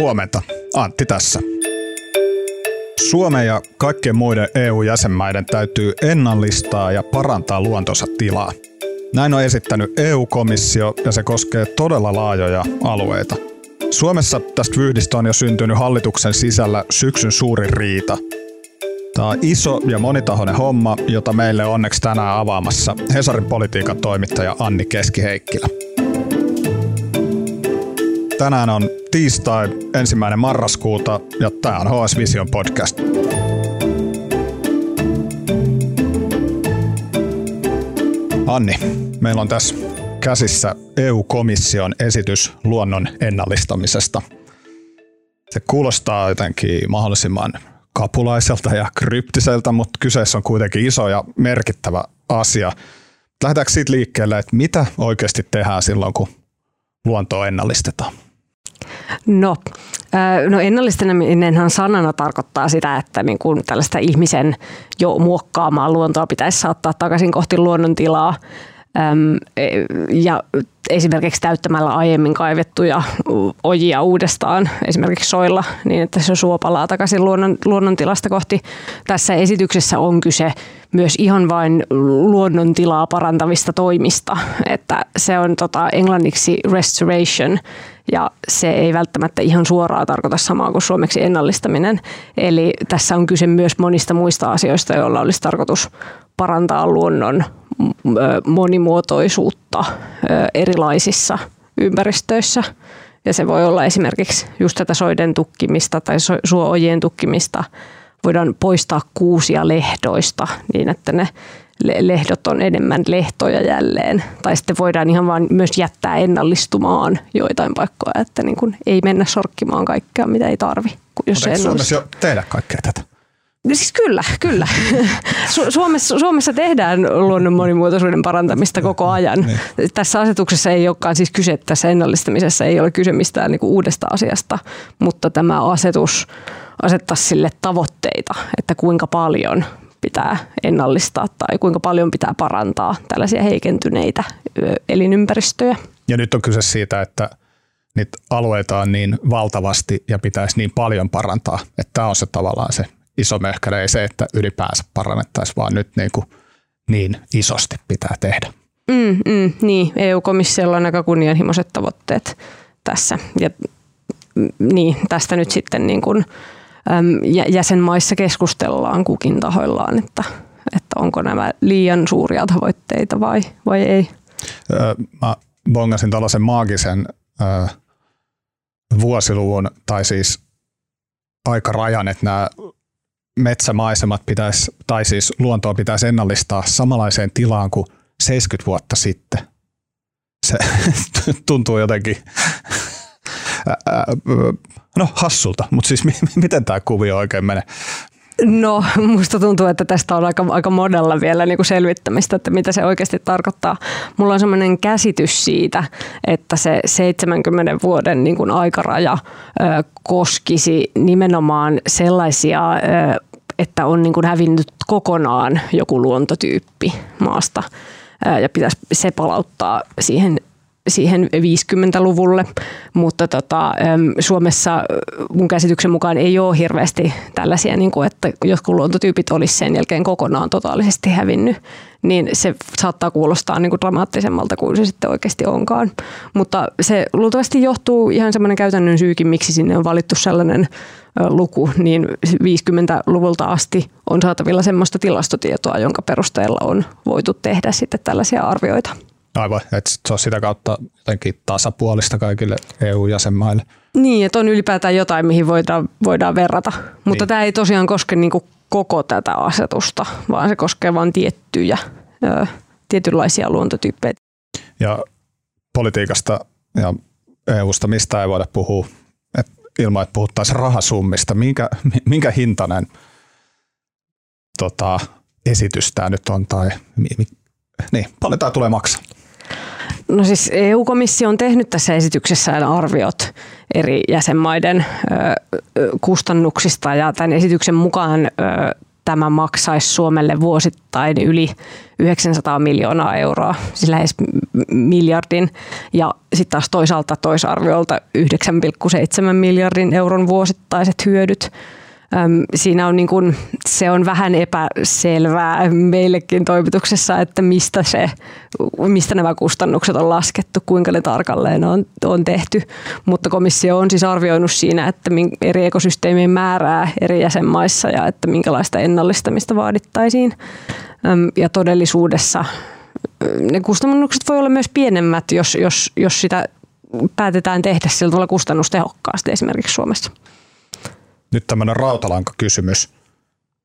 Huomenta, Antti tässä. Suomen ja kaikkien muiden EU-jäsenmaiden täytyy ennallistaa ja parantaa luontonsa tilaa. Näin on esittänyt EU-komissio ja se koskee todella laajoja alueita. Suomessa tästä vyhdistä on jo syntynyt hallituksen sisällä syksyn suuri riita. Tämä on iso ja monitahoinen homma, jota meille onneksi tänään avaamassa Hesarin politiikan toimittaja Anni Keskiheikkilä. Tänään on tiistai ensimmäinen marraskuuta ja tämä on HS Vision podcast. Anni, meillä on tässä käsissä EU-komission esitys luonnon ennallistamisesta. Se kuulostaa jotenkin mahdollisimman kapulaiselta ja kryptiseltä, mutta kyseessä on kuitenkin iso ja merkittävä asia. Lähdetäänkö siitä liikkeelle, että mitä oikeasti tehdään silloin, kun luontoa ennallistetaan? No, no ennallistaminenhan sanana tarkoittaa sitä, että niin kuin tällaista ihmisen jo muokkaamaa luontoa pitäisi saattaa takaisin kohti luonnontilaa. E, ja esimerkiksi täyttämällä aiemmin kaivettuja ojia uudestaan, esimerkiksi soilla, niin että se suo palaa takaisin luonnon, luonnontilasta kohti. Tässä esityksessä on kyse myös ihan vain luonnontilaa parantavista toimista, että se on tota, englanniksi restoration, ja se ei välttämättä ihan suoraan tarkoita samaa kuin suomeksi ennallistaminen. Eli tässä on kyse myös monista muista asioista, joilla olisi tarkoitus parantaa luonnon monimuotoisuutta erilaisissa ympäristöissä. Ja se voi olla esimerkiksi just tätä soiden tukkimista tai suojien tukkimista. Voidaan poistaa kuusia lehdoista niin, että ne lehdot on enemmän lehtoja jälleen. Tai sitten voidaan ihan vaan myös jättää ennallistumaan joitain paikkoja, että niin kuin ei mennä sorkkimaan kaikkea, mitä ei tarvi. Jos Mutta Suomessa jo tehdä kaikkea tätä? Siis kyllä, kyllä. Su- Suomessa, Suomessa tehdään luonnon monimuotoisuuden parantamista koko ajan. niin. Tässä asetuksessa ei olekaan siis kyse, tässä ennallistamisessa ei ole kyse mistään niin kuin uudesta asiasta, mutta tämä asetus asettaa sille tavoitteita, että kuinka paljon pitää ennallistaa tai kuinka paljon pitää parantaa tällaisia heikentyneitä elinympäristöjä. Ja nyt on kyse siitä, että niitä alueita on niin valtavasti ja pitäisi niin paljon parantaa, että tämä on se tavallaan se iso möhkäle, ei se, että ylipäänsä parannettaisiin, vaan nyt niin, kuin niin isosti pitää tehdä. Mm, mm, niin, EU-komissiolla on aika kunnianhimoiset tavoitteet tässä. Ja mm, niin, tästä nyt sitten niin kuin, jäsenmaissa keskustellaan kukin tahoillaan, että, että onko nämä liian suuria tavoitteita vai, vai ei. Mä bongasin tällaisen maagisen vuosiluvun, tai siis aikarajan, että nämä metsämaisemat pitäisi, tai siis luontoa pitäisi ennallistaa samanlaiseen tilaan kuin 70 vuotta sitten. Se tuntuu jotenkin no hassulta, mutta siis miten tämä kuvio oikein menee? No, musta tuntuu, että tästä on aika, aika modella vielä niin kuin selvittämistä, että mitä se oikeasti tarkoittaa. Mulla on sellainen käsitys siitä, että se 70 vuoden niin kuin aikaraja ö, koskisi nimenomaan sellaisia, ö, että on niin kuin hävinnyt kokonaan joku luontotyyppi maasta ja pitäisi se palauttaa siihen siihen 50-luvulle, mutta tota, Suomessa mun käsityksen mukaan ei ole hirveästi tällaisia, niin kuin, että jotkut luontotyypit olisi sen jälkeen kokonaan totaalisesti hävinnyt, niin se saattaa kuulostaa niin kuin dramaattisemmalta kuin se sitten oikeasti onkaan. Mutta se luultavasti johtuu ihan semmoinen käytännön syykin, miksi sinne on valittu sellainen luku, niin 50-luvulta asti on saatavilla semmoista tilastotietoa, jonka perusteella on voitu tehdä sitten tällaisia arvioita. Aivan, että se on sitä kautta jotenkin tasapuolista kaikille EU-jäsenmaille. Niin, että on ylipäätään jotain, mihin voidaan, voidaan verrata. Mutta niin. tämä ei tosiaan koske niin kuin koko tätä asetusta, vaan se koskee vain tiettyjä, ö, tietynlaisia luontotyyppejä. Ja politiikasta ja EUsta mistä ei voida puhua et ilman, että puhuttaisiin rahasummista. Minkä, minkä hintainen tota, esitys tämä nyt on tai mi, mi, niin, paljon tämä tulee maksaa? No siis EU-komissio on tehnyt tässä esityksessään arviot eri jäsenmaiden kustannuksista ja tämän esityksen mukaan tämä maksaisi Suomelle vuosittain yli 900 miljoonaa euroa, siis lähes miljardin. Ja sitten taas toisaalta toisarviolta 9,7 miljardin euron vuosittaiset hyödyt siinä on niin kuin, se on vähän epäselvää meillekin toimituksessa, että mistä, se, mistä nämä kustannukset on laskettu, kuinka ne tarkalleen on, on tehty. Mutta komissio on siis arvioinut siinä, että eri ekosysteemien määrää eri jäsenmaissa ja että minkälaista ennallistamista vaadittaisiin. Ja todellisuudessa ne kustannukset voi olla myös pienemmät, jos, jos, jos sitä päätetään tehdä sillä tavalla kustannustehokkaasti esimerkiksi Suomessa nyt tämmöinen rautalankakysymys.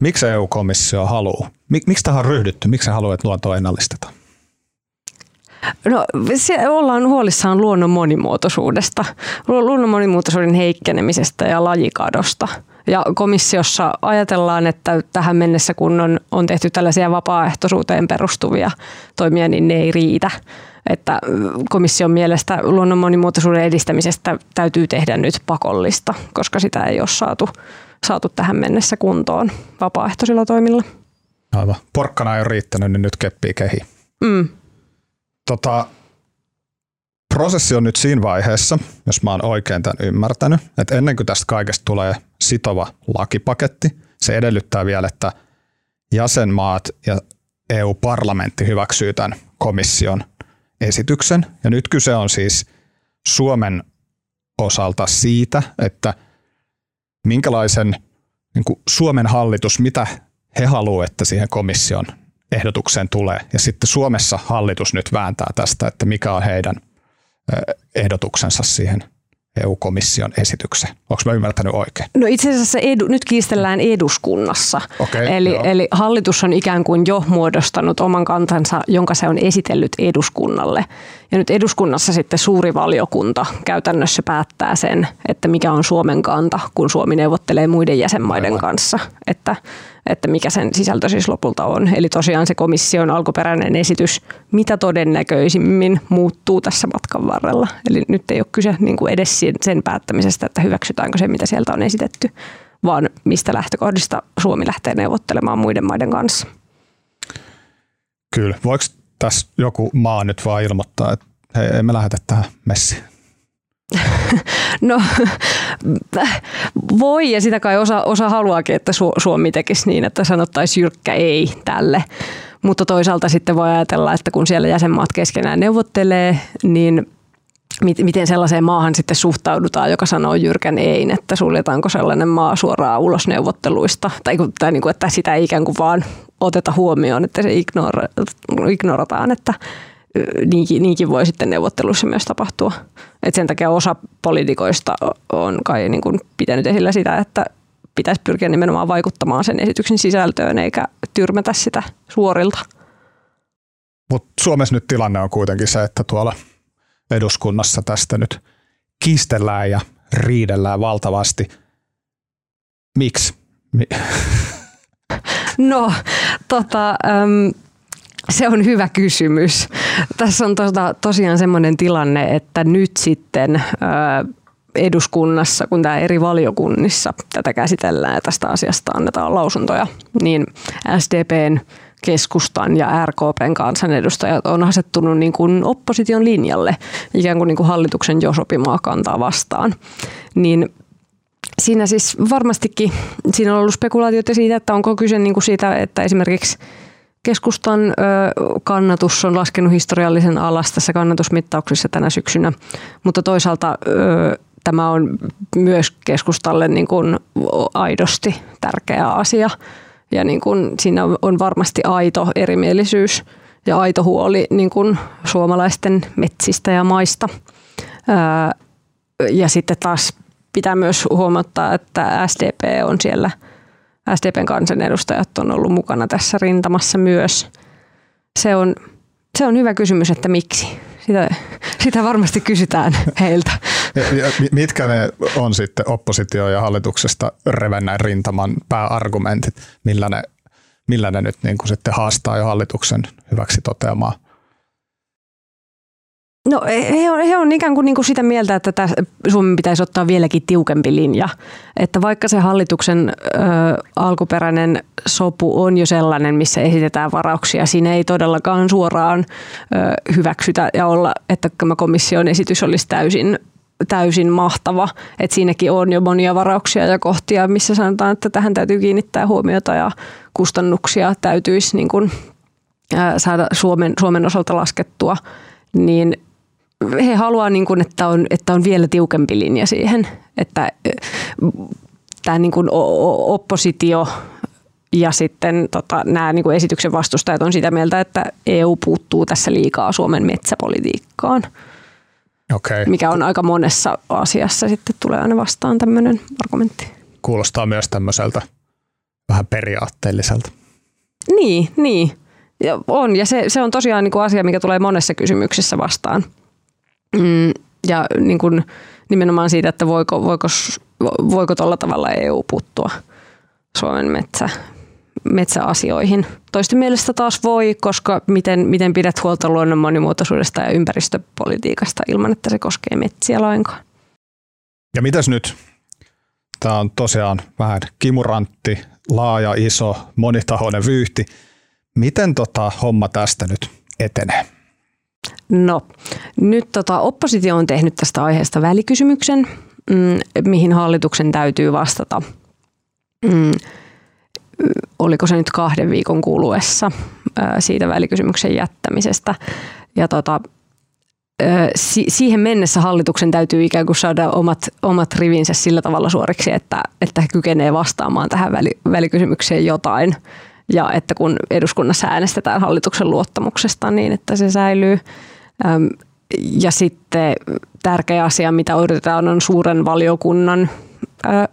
Miksi EU-komissio haluaa? Miksi tähän on ryhdytty? Miksi haluaa, että luontoa ennallistetaan? No, ollaan huolissaan luonnon monimuotoisuudesta, luonnon monimuotoisuuden heikkenemisestä ja lajikadosta. Ja komissiossa ajatellaan, että tähän mennessä kun on, on tehty tällaisia vapaaehtoisuuteen perustuvia toimia, niin ne ei riitä että komission mielestä luonnon monimuotoisuuden edistämisestä täytyy tehdä nyt pakollista, koska sitä ei ole saatu, saatu tähän mennessä kuntoon vapaaehtoisilla toimilla. Aivan. Porkkana ei ole riittänyt, niin nyt keppii kehi. Mm. Tota, prosessi on nyt siinä vaiheessa, jos mä oon oikein tämän ymmärtänyt, että ennen kuin tästä kaikesta tulee sitova lakipaketti, se edellyttää vielä, että jäsenmaat ja EU-parlamentti hyväksyy tämän komission esityksen. Ja nyt kyse on siis Suomen osalta siitä, että minkälaisen niin kuin Suomen hallitus, mitä he haluavat, että siihen komission ehdotukseen tulee. Ja sitten Suomessa hallitus nyt vääntää tästä, että mikä on heidän ehdotuksensa siihen – EU-komission esityksen. Onko mä ymmärtänyt oikein? No itse asiassa edu, nyt kiistellään eduskunnassa. Okay, eli, eli hallitus on ikään kuin jo muodostanut oman kantansa, jonka se on esitellyt eduskunnalle. Ja nyt eduskunnassa sitten suuri valiokunta käytännössä päättää sen, että mikä on Suomen kanta, kun Suomi neuvottelee muiden jäsenmaiden Aivan. kanssa. Että että mikä sen sisältö siis lopulta on. Eli tosiaan se komission alkuperäinen esitys mitä todennäköisimmin muuttuu tässä matkan varrella. Eli nyt ei ole kyse niin kuin edes sen päättämisestä, että hyväksytäänkö se, mitä sieltä on esitetty, vaan mistä lähtökohdista Suomi lähtee neuvottelemaan muiden maiden kanssa. Kyllä. Voiko tässä joku maa nyt vaan ilmoittaa, että hei, ei me lähdetä tähän messiin? No voi ja sitä kai osa, osa haluaakin, että Suomi tekisi niin, että sanottaisiin jyrkkä ei tälle. Mutta toisaalta sitten voi ajatella, että kun siellä jäsenmaat keskenään neuvottelee, niin miten sellaiseen maahan sitten suhtaudutaan, joka sanoo jyrkän ei, että suljetaanko sellainen maa suoraan ulos neuvotteluista, tai, tai niin kuin, että sitä ei ikään kuin vaan oteta huomioon, että se ignorataan, että niinkin, niinkin voi sitten neuvotteluissa myös tapahtua. Et sen takia osa poliitikoista on kai niin kuin pitänyt esillä sitä, että pitäisi pyrkiä nimenomaan vaikuttamaan sen esityksen sisältöön eikä tyrmätä sitä suorilta. Mutta Suomessa nyt tilanne on kuitenkin se, että tuolla eduskunnassa tästä nyt kiistellään ja riidellään valtavasti. Miksi? Mi- no, tota, äm, se on hyvä kysymys. Tässä on tota, tosiaan semmoinen tilanne, että nyt sitten eduskunnassa, kun tämä eri valiokunnissa tätä käsitellään ja tästä asiasta annetaan lausuntoja, niin SDPn keskustan ja RKPn kansanedustajat on asettunut niin kuin opposition linjalle, ikään kuin, niin kuin hallituksen jo sopimaa kantaa vastaan. Niin siinä siis varmastikin, siinä on ollut spekulaatioita siitä, että onko kyse niin kuin siitä, että esimerkiksi Keskustan kannatus on laskenut historiallisen alas tässä kannatusmittauksessa tänä syksynä, mutta toisaalta tämä on myös keskustalle niin kuin aidosti tärkeä asia. Ja niin kuin siinä on varmasti aito erimielisyys ja aito huoli niin kuin suomalaisten metsistä ja maista. Ja sitten taas pitää myös huomata, että SDP on siellä – SDPn kansanedustajat on ollut mukana tässä rintamassa myös. Se on, se on hyvä kysymys, että miksi. Sitä, sitä varmasti kysytään heiltä. Ja, mitkä ne on sitten oppositio ja hallituksesta revennäin rintaman pääargumentit, millä ne, millä ne nyt niin kuin sitten haastaa jo hallituksen hyväksi toteamaan No he on, he on ikään kuin, niin kuin sitä mieltä, että tämä Suomen pitäisi ottaa vieläkin tiukempi linja. Että vaikka se hallituksen ö, alkuperäinen sopu on jo sellainen, missä esitetään varauksia, siinä ei todellakaan suoraan ö, hyväksytä ja olla, että tämä komission esitys olisi täysin täysin mahtava. että siinäkin on jo monia varauksia ja kohtia, missä sanotaan, että tähän täytyy kiinnittää huomiota ja kustannuksia täytyisi niin kuin, saada Suomen, Suomen osalta laskettua. Niin he haluaa, niin kuin, että, on, että on vielä tiukempi linja siihen, että tämä niin kuin oppositio ja sitten tota, nämä niin kuin esityksen vastustajat on sitä mieltä, että EU puuttuu tässä liikaa Suomen metsäpolitiikkaan. Okay. Mikä on aika monessa asiassa sitten tulee aina vastaan tämmöinen argumentti. Kuulostaa myös tämmöiseltä vähän periaatteelliselta. Niin, niin. Ja on, ja se, se on tosiaan niin kuin asia, mikä tulee monessa kysymyksessä vastaan. Mm, ja niin kuin nimenomaan siitä, että voiko, voiko, voiko tuolla tavalla EU puuttua Suomen metsä, metsäasioihin. Toisten mielestä taas voi, koska miten, miten pidät huolta luonnon monimuotoisuudesta ja ympäristöpolitiikasta ilman, että se koskee metsiä lainkaan. Ja mitäs nyt? Tämä on tosiaan vähän kimurantti, laaja, iso, monitahoinen vyyhti. Miten tota homma tästä nyt etenee? No, nyt tota, oppositio on tehnyt tästä aiheesta välikysymyksen, mm, mihin hallituksen täytyy vastata. Mm, oliko se nyt kahden viikon kuluessa siitä välikysymyksen jättämisestä. Ja tota, siihen mennessä hallituksen täytyy ikään kuin saada omat, omat rivinsä sillä tavalla suoriksi, että, että he kykenevät vastaamaan tähän välikysymykseen jotain. Ja että kun eduskunnassa äänestetään hallituksen luottamuksesta, niin että se säilyy. Ja sitten tärkeä asia, mitä odotetaan, on suuren valiokunnan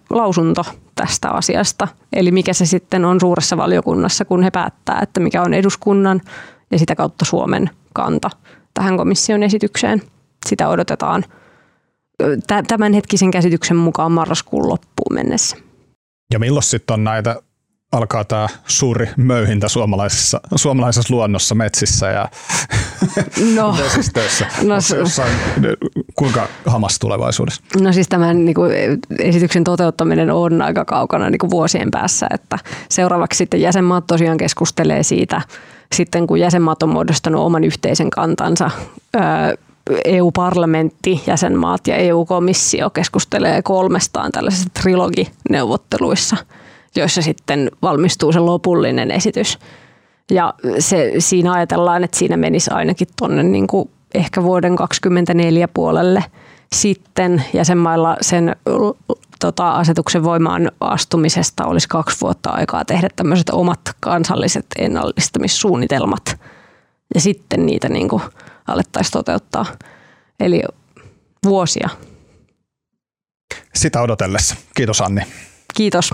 lausunto tästä asiasta. Eli mikä se sitten on suuressa valiokunnassa, kun he päättää, että mikä on eduskunnan ja sitä kautta Suomen kanta tähän komission esitykseen. Sitä odotetaan tämänhetkisen käsityksen mukaan marraskuun loppuun mennessä. Ja milloin sitten on näitä alkaa tämä suuri möyhintä suomalaisessa, suomalaisessa luonnossa, metsissä ja no, vesistöissä? No, se, jossain, kuinka hamas tulevaisuudessa? No siis tämän niin kuin, esityksen toteuttaminen on aika kaukana niin kuin vuosien päässä, että seuraavaksi sitten jäsenmaat tosiaan keskustelee siitä, sitten kun jäsenmaat on muodostanut oman yhteisen kantansa, EU-parlamentti, jäsenmaat ja EU-komissio keskustelee kolmestaan tällaisissa trilogineuvotteluissa – joissa sitten valmistuu se lopullinen esitys. Ja se, siinä ajatellaan, että siinä menisi ainakin tuonne niin kuin ehkä vuoden 2024 puolelle sitten jäsenmailla sen tota, asetuksen voimaan astumisesta olisi kaksi vuotta aikaa tehdä tämmöiset omat kansalliset ennallistamissuunnitelmat ja sitten niitä niin kuin alettaisiin toteuttaa. Eli vuosia. Sitä odotellessa. Kiitos Anni. Kiitos.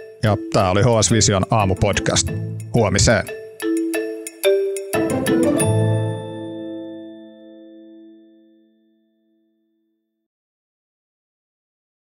ja tämä oli HS Vision aamupodcast. Huomiseen. thank you